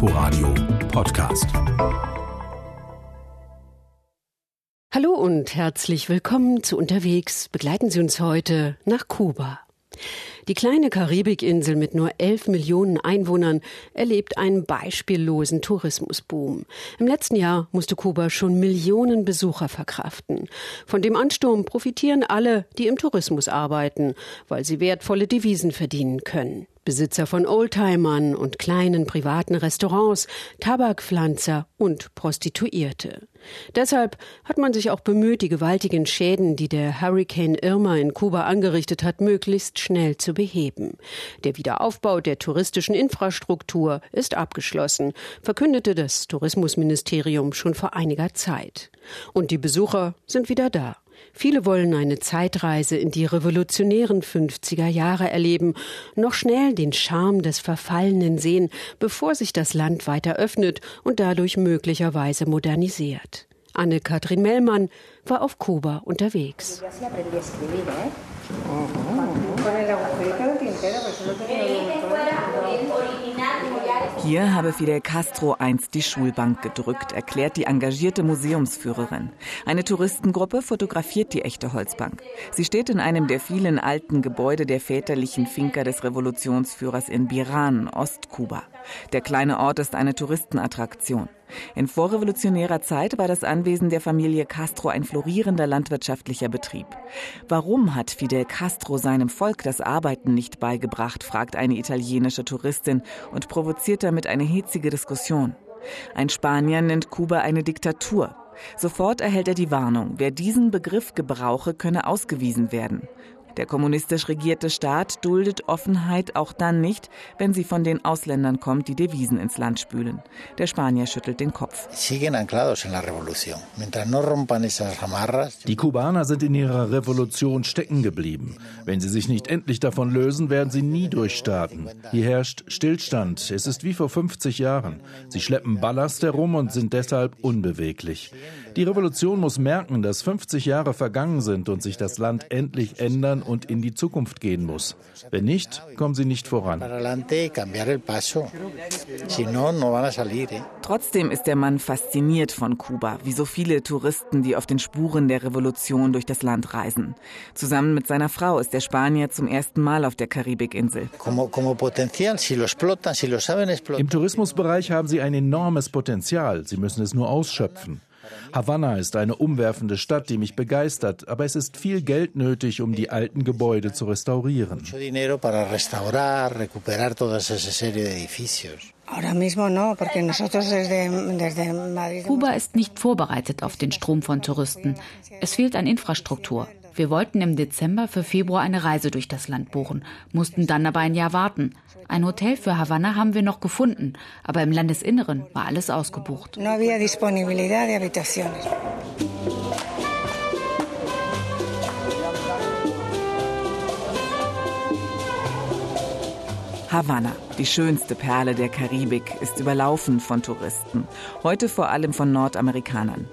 Inforadio Podcast. Hallo und herzlich willkommen zu Unterwegs. Begleiten Sie uns heute nach Kuba. Die kleine Karibikinsel mit nur 11 Millionen Einwohnern erlebt einen beispiellosen Tourismusboom. Im letzten Jahr musste Kuba schon Millionen Besucher verkraften. Von dem Ansturm profitieren alle, die im Tourismus arbeiten, weil sie wertvolle Devisen verdienen können. Besitzer von Oldtimern und kleinen privaten Restaurants, Tabakpflanzer und Prostituierte. Deshalb hat man sich auch bemüht, die gewaltigen Schäden, die der Hurricane Irma in Kuba angerichtet hat, möglichst schnell zu beheben. Der Wiederaufbau der touristischen Infrastruktur ist abgeschlossen, verkündete das Tourismusministerium schon vor einiger Zeit. Und die Besucher sind wieder da. Viele wollen eine Zeitreise in die revolutionären 50er Jahre erleben, noch schnell den Charme des Verfallenen sehen, bevor sich das Land weiter öffnet und dadurch möglicherweise modernisiert. Anne-Kathrin Mellmann war auf Kuba unterwegs. Hier habe Fidel Castro einst die Schulbank gedrückt, erklärt die engagierte Museumsführerin. Eine Touristengruppe fotografiert die echte Holzbank. Sie steht in einem der vielen alten Gebäude der väterlichen Finca des Revolutionsführers in Biran, Ostkuba. Der kleine Ort ist eine Touristenattraktion. In vorrevolutionärer Zeit war das Anwesen der Familie Castro ein florierender landwirtschaftlicher Betrieb. Warum hat Fidel Castro seinem Volk das Arbeiten nicht beigebracht, fragt eine italienische Touristin und provoziert damit eine hitzige Diskussion. Ein Spanier nennt Kuba eine Diktatur. Sofort erhält er die Warnung, wer diesen Begriff gebrauche, könne ausgewiesen werden. Der kommunistisch regierte Staat duldet Offenheit auch dann nicht, wenn sie von den Ausländern kommt, die Devisen ins Land spülen. Der Spanier schüttelt den Kopf. Die Kubaner sind in ihrer Revolution stecken geblieben. Wenn sie sich nicht endlich davon lösen, werden sie nie durchstarten. Hier herrscht Stillstand. Es ist wie vor 50 Jahren. Sie schleppen Ballast herum und sind deshalb unbeweglich. Die Revolution muss merken, dass 50 Jahre vergangen sind und sich das Land endlich ändern und in die Zukunft gehen muss. Wenn nicht, kommen sie nicht voran. Trotzdem ist der Mann fasziniert von Kuba, wie so viele Touristen, die auf den Spuren der Revolution durch das Land reisen. Zusammen mit seiner Frau ist der Spanier zum ersten Mal auf der Karibikinsel. Im Tourismusbereich haben sie ein enormes Potenzial. Sie müssen es nur ausschöpfen. Havanna ist eine umwerfende Stadt, die mich begeistert, aber es ist viel Geld nötig, um die alten Gebäude zu restaurieren. Kuba ist nicht vorbereitet auf den Strom von Touristen. Es fehlt an Infrastruktur. Wir wollten im Dezember für Februar eine Reise durch das Land buchen, mussten dann aber ein Jahr warten. Ein Hotel für Havanna haben wir noch gefunden, aber im Landesinneren war alles ausgebucht. No había disponibilidad de habitaciones. Havanna, die schönste Perle der Karibik, ist überlaufen von Touristen, heute vor allem von Nordamerikanern.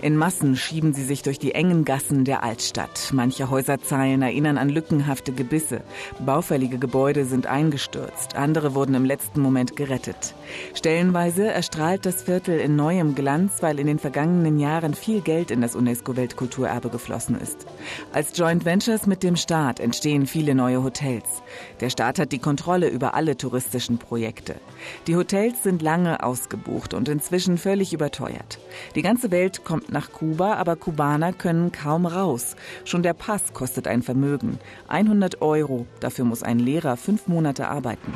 In Massen schieben sie sich durch die engen Gassen der Altstadt. Manche Häuserzeilen erinnern an lückenhafte Gebisse. Baufällige Gebäude sind eingestürzt, andere wurden im letzten Moment gerettet. Stellenweise erstrahlt das Viertel in neuem Glanz, weil in den vergangenen Jahren viel Geld in das UNESCO-Weltkulturerbe geflossen ist. Als Joint Ventures mit dem Staat entstehen viele neue Hotels. Der Staat hat die Kontrolle über alle touristischen Projekte. Die Hotels sind lange ausgebucht und inzwischen völlig überteuert. Die ganze Welt kommt nach Kuba, aber Kubaner können kaum raus. Schon der Pass kostet ein Vermögen. 100 Euro. Dafür muss ein Lehrer fünf Monate arbeiten.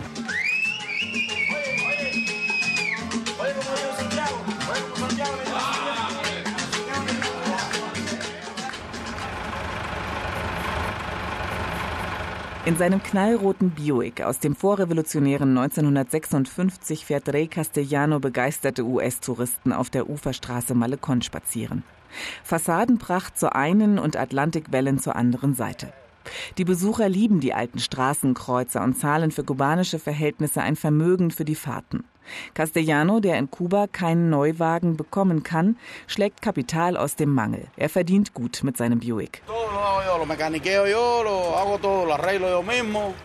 In seinem knallroten Buick aus dem vorrevolutionären 1956 fährt Rey Castellano begeisterte US-Touristen auf der Uferstraße Malecon spazieren. Fassadenpracht zur einen und Atlantikwellen zur anderen Seite. Die Besucher lieben die alten Straßenkreuzer und zahlen für kubanische Verhältnisse ein Vermögen für die Fahrten. Castellano, der in Kuba keinen Neuwagen bekommen kann, schlägt Kapital aus dem Mangel. Er verdient gut mit seinem Buick.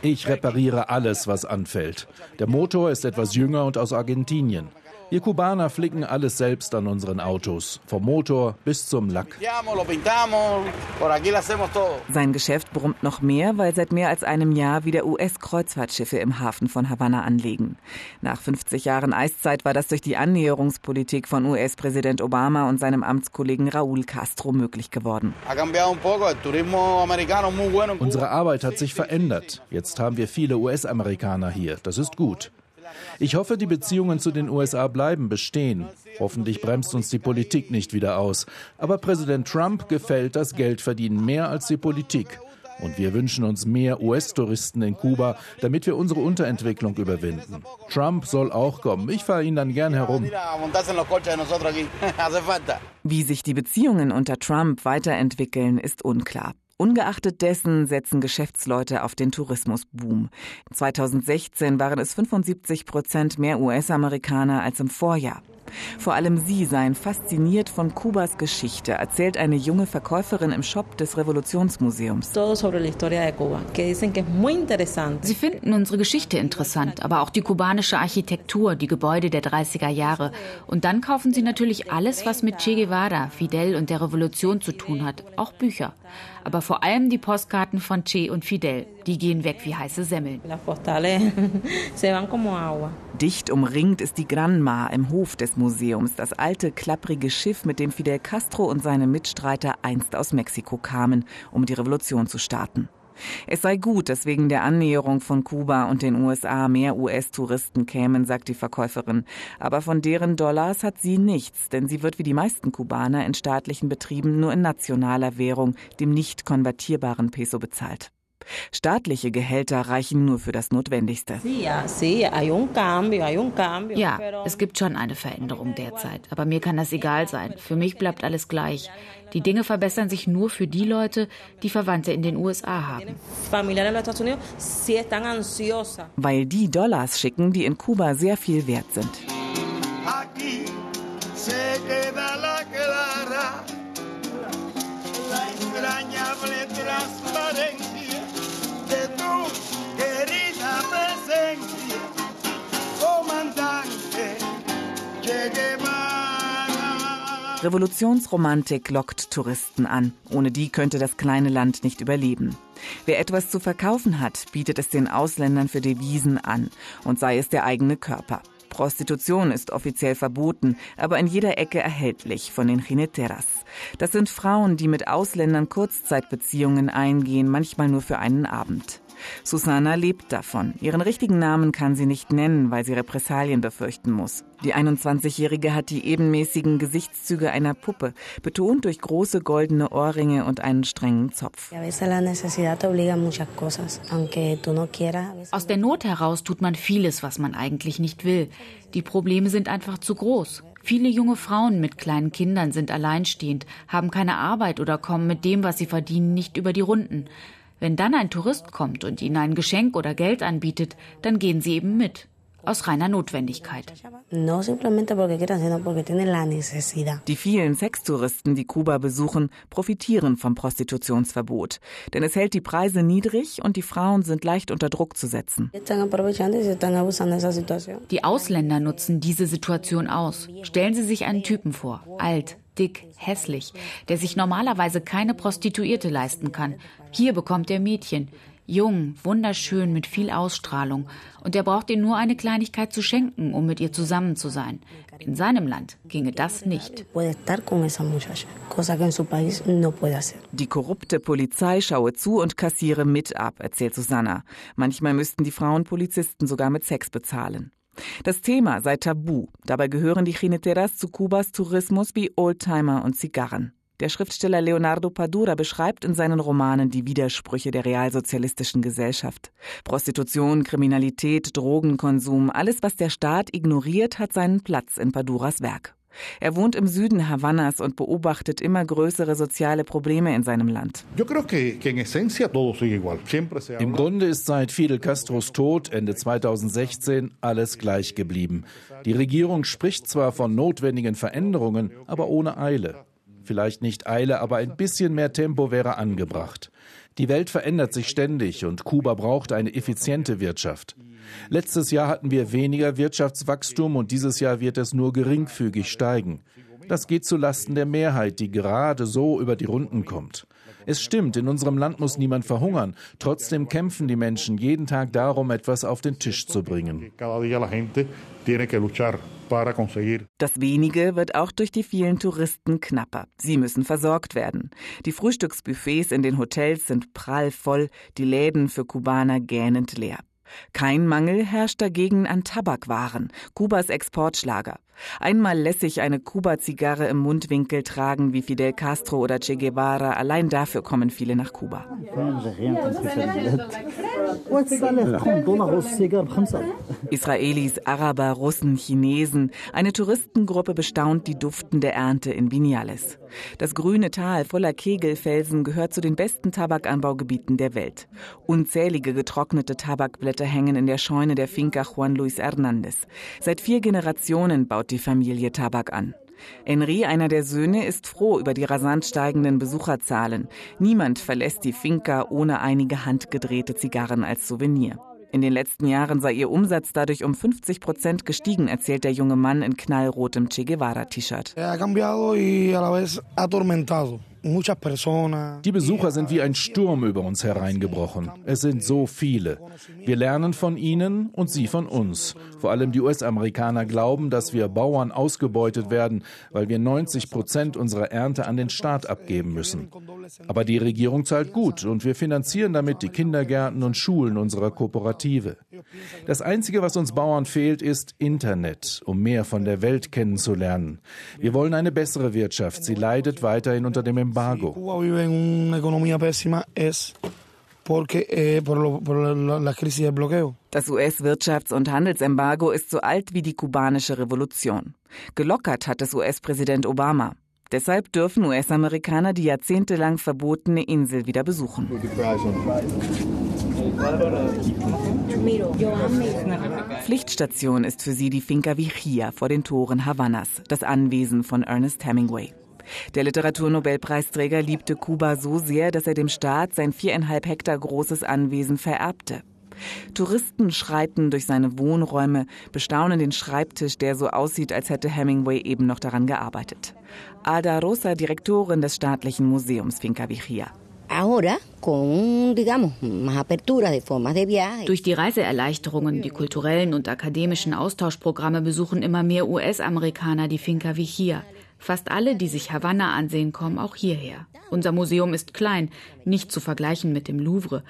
Ich repariere alles, was anfällt. Der Motor ist etwas jünger und aus Argentinien. Wir Kubaner flicken alles selbst an unseren Autos, vom Motor bis zum Lack. Sein Geschäft brummt noch mehr, weil seit mehr als einem Jahr wieder US-Kreuzfahrtschiffe im Hafen von Havanna anlegen. Nach 50 Jahren Eiszeit war das durch die Annäherungspolitik von US-Präsident Obama und seinem Amtskollegen Raúl Castro möglich geworden. Unsere Arbeit hat sich verändert. Jetzt haben wir viele US-Amerikaner hier. Das ist gut. Ich hoffe, die Beziehungen zu den USA bleiben bestehen. Hoffentlich bremst uns die Politik nicht wieder aus. Aber Präsident Trump gefällt das Geldverdienen mehr als die Politik. Und wir wünschen uns mehr US-Touristen in Kuba, damit wir unsere Unterentwicklung überwinden. Trump soll auch kommen. Ich fahre ihn dann gern herum. Wie sich die Beziehungen unter Trump weiterentwickeln, ist unklar. Ungeachtet dessen setzen Geschäftsleute auf den Tourismusboom. 2016 waren es 75 Prozent mehr US-Amerikaner als im Vorjahr. Vor allem sie seien fasziniert von Kubas Geschichte, erzählt eine junge Verkäuferin im Shop des Revolutionsmuseums. Sie finden unsere Geschichte interessant, aber auch die kubanische Architektur, die Gebäude der 30er Jahre. Und dann kaufen sie natürlich alles, was mit Che Guevara, Fidel und der Revolution zu tun hat, auch Bücher. Aber vor allem die Postkarten von Che und Fidel, die gehen weg wie heiße Semmeln. Dicht umringt ist die Granma im Hof des Museums, das alte, klapprige Schiff, mit dem Fidel Castro und seine Mitstreiter einst aus Mexiko kamen, um die Revolution zu starten. Es sei gut, dass wegen der Annäherung von Kuba und den USA mehr US-Touristen kämen, sagt die Verkäuferin. Aber von deren Dollars hat sie nichts, denn sie wird wie die meisten Kubaner in staatlichen Betrieben nur in nationaler Währung, dem nicht konvertierbaren Peso bezahlt. Staatliche Gehälter reichen nur für das Notwendigste. Ja, es gibt schon eine Veränderung derzeit, aber mir kann das egal sein. Für mich bleibt alles gleich. Die Dinge verbessern sich nur für die Leute, die Verwandte in den USA haben. Weil die Dollars schicken, die in Kuba sehr viel wert sind. Revolutionsromantik lockt Touristen an. Ohne die könnte das kleine Land nicht überleben. Wer etwas zu verkaufen hat, bietet es den Ausländern für Devisen an, und sei es der eigene Körper. Prostitution ist offiziell verboten, aber in jeder Ecke erhältlich von den Jineteras. Das sind Frauen, die mit Ausländern Kurzzeitbeziehungen eingehen, manchmal nur für einen Abend. Susanna lebt davon. Ihren richtigen Namen kann sie nicht nennen, weil sie Repressalien befürchten muss. Die 21-Jährige hat die ebenmäßigen Gesichtszüge einer Puppe, betont durch große goldene Ohrringe und einen strengen Zopf. Aus der Not heraus tut man vieles, was man eigentlich nicht will. Die Probleme sind einfach zu groß. Viele junge Frauen mit kleinen Kindern sind alleinstehend, haben keine Arbeit oder kommen mit dem, was sie verdienen, nicht über die Runden. Wenn dann ein Tourist kommt und ihnen ein Geschenk oder Geld anbietet, dann gehen sie eben mit. Aus reiner Notwendigkeit. Die vielen Sextouristen, die Kuba besuchen, profitieren vom Prostitutionsverbot. Denn es hält die Preise niedrig und die Frauen sind leicht unter Druck zu setzen. Die Ausländer nutzen diese Situation aus. Stellen Sie sich einen Typen vor. Alt, dick, hässlich, der sich normalerweise keine Prostituierte leisten kann. Hier bekommt er Mädchen. Jung, wunderschön, mit viel Ausstrahlung. Und er braucht ihr nur eine Kleinigkeit zu schenken, um mit ihr zusammen zu sein. In seinem Land ginge das nicht. Die korrupte Polizei schaue zu und kassiere mit ab, erzählt Susanna. Manchmal müssten die Frauen Polizisten sogar mit Sex bezahlen. Das Thema sei tabu. Dabei gehören die Jineteras zu Kubas Tourismus wie Oldtimer und Zigarren. Der Schriftsteller Leonardo Padura beschreibt in seinen Romanen die Widersprüche der realsozialistischen Gesellschaft. Prostitution, Kriminalität, Drogenkonsum, alles, was der Staat ignoriert, hat seinen Platz in Paduras Werk. Er wohnt im Süden Havannas und beobachtet immer größere soziale Probleme in seinem Land. Im Grunde ist seit Fidel Castros Tod Ende 2016 alles gleich geblieben. Die Regierung spricht zwar von notwendigen Veränderungen, aber ohne Eile. Vielleicht nicht Eile, aber ein bisschen mehr Tempo wäre angebracht. Die Welt verändert sich ständig und Kuba braucht eine effiziente Wirtschaft. Letztes Jahr hatten wir weniger Wirtschaftswachstum und dieses Jahr wird es nur geringfügig steigen. Das geht zu Lasten der Mehrheit, die gerade so über die Runden kommt. Es stimmt, in unserem Land muss niemand verhungern. Trotzdem kämpfen die Menschen jeden Tag darum, etwas auf den Tisch zu bringen. Das wenige wird auch durch die vielen Touristen knapper. Sie müssen versorgt werden. Die Frühstücksbuffets in den Hotels sind prall voll, die Läden für Kubaner gähnend leer. Kein Mangel herrscht dagegen an Tabakwaren, Kubas Exportschlager. Einmal lässig eine Kuba-Zigarre im Mundwinkel tragen wie Fidel Castro oder Che Guevara, allein dafür kommen viele nach Kuba. Israelis, Araber, Russen, Chinesen, eine Touristengruppe bestaunt die duftende Ernte in Vinales. Das grüne Tal voller Kegelfelsen gehört zu den besten Tabakanbaugebieten der Welt. Unzählige getrocknete Tabakblätter hängen in der Scheune der Finca Juan Luis Hernández. Seit vier Generationen baut die Familie Tabak an. Henri, einer der Söhne, ist froh über die rasant steigenden Besucherzahlen. Niemand verlässt die Finca ohne einige handgedrehte Zigarren als Souvenir. In den letzten Jahren sei ihr Umsatz dadurch um 50 Prozent gestiegen, erzählt der junge Mann in knallrotem Che Guevara-T-Shirt. Die Besucher sind wie ein Sturm über uns hereingebrochen. Es sind so viele. Wir lernen von ihnen und sie von uns. Vor allem die US-Amerikaner glauben, dass wir Bauern ausgebeutet werden, weil wir 90 Prozent unserer Ernte an den Staat abgeben müssen. Aber die Regierung zahlt gut und wir finanzieren damit die Kindergärten und Schulen unserer Kooperative. Das Einzige, was uns Bauern fehlt, ist Internet, um mehr von der Welt kennenzulernen. Wir wollen eine bessere Wirtschaft. Sie leidet weiterhin unter dem Embargo. Das US-Wirtschafts- und Handelsembargo ist so alt wie die kubanische Revolution. Gelockert hat es US-Präsident Obama. Deshalb dürfen US-Amerikaner die jahrzehntelang verbotene Insel wieder besuchen. Pflichtstation ist für sie die Finca Vigia vor den Toren Havannas, das Anwesen von Ernest Hemingway. Der Literaturnobelpreisträger liebte Kuba so sehr, dass er dem Staat sein viereinhalb Hektar großes Anwesen vererbte. Touristen schreiten durch seine Wohnräume, bestaunen den Schreibtisch, der so aussieht, als hätte Hemingway eben noch daran gearbeitet. Ada Rosa, Direktorin des staatlichen Museums Finca Vigia. Durch die Reiseerleichterungen, die kulturellen und akademischen Austauschprogramme besuchen immer mehr US-Amerikaner die Finca Vigia. Fast alle, die sich Havanna ansehen, kommen auch hierher. Unser Museum ist klein, nicht zu vergleichen mit dem Louvre.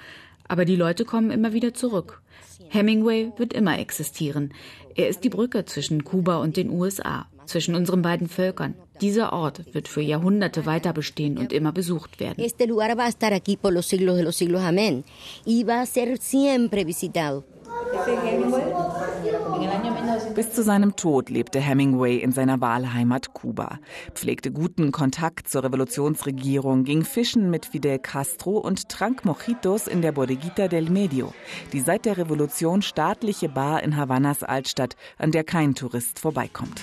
Aber die Leute kommen immer wieder zurück. Hemingway wird immer existieren. Er ist die Brücke zwischen Kuba und den USA, zwischen unseren beiden Völkern. Dieser Ort wird für Jahrhunderte weiter bestehen und immer besucht werden. Este lugar va a estar aquí por los siglos de los siglos. Amén. Y va a ser siempre visitado. Bis zu seinem Tod lebte Hemingway in seiner Wahlheimat Kuba, pflegte guten Kontakt zur Revolutionsregierung, ging fischen mit Fidel Castro und trank Mojitos in der Bodeguita del Medio, die seit der Revolution staatliche Bar in Havannas Altstadt, an der kein Tourist vorbeikommt.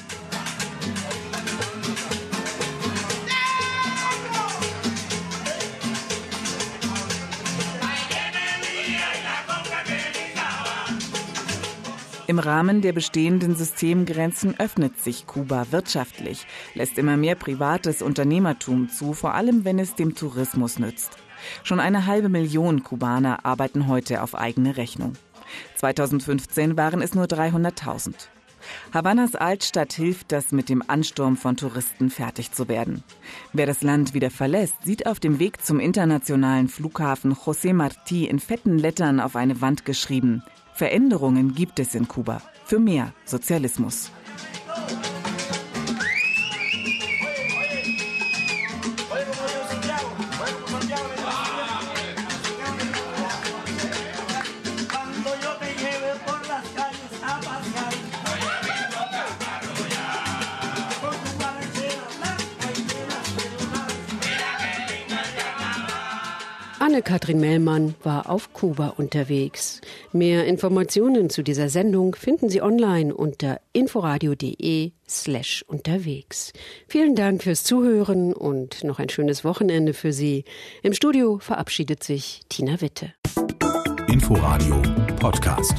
Im Rahmen der bestehenden Systemgrenzen öffnet sich Kuba wirtschaftlich, lässt immer mehr privates Unternehmertum zu, vor allem wenn es dem Tourismus nützt. Schon eine halbe Million Kubaner arbeiten heute auf eigene Rechnung. 2015 waren es nur 300.000. Havannas Altstadt hilft, das mit dem Ansturm von Touristen fertig zu werden. Wer das Land wieder verlässt, sieht auf dem Weg zum internationalen Flughafen José Martí in fetten Lettern auf eine Wand geschrieben: Veränderungen gibt es in Kuba für mehr Sozialismus. Anne-Kathrin Mellmann war auf Kuba unterwegs. Mehr Informationen zu dieser Sendung finden Sie online unter inforadio.de slash unterwegs. Vielen Dank fürs Zuhören und noch ein schönes Wochenende für Sie. Im Studio verabschiedet sich Tina Witte. Inforadio Podcast.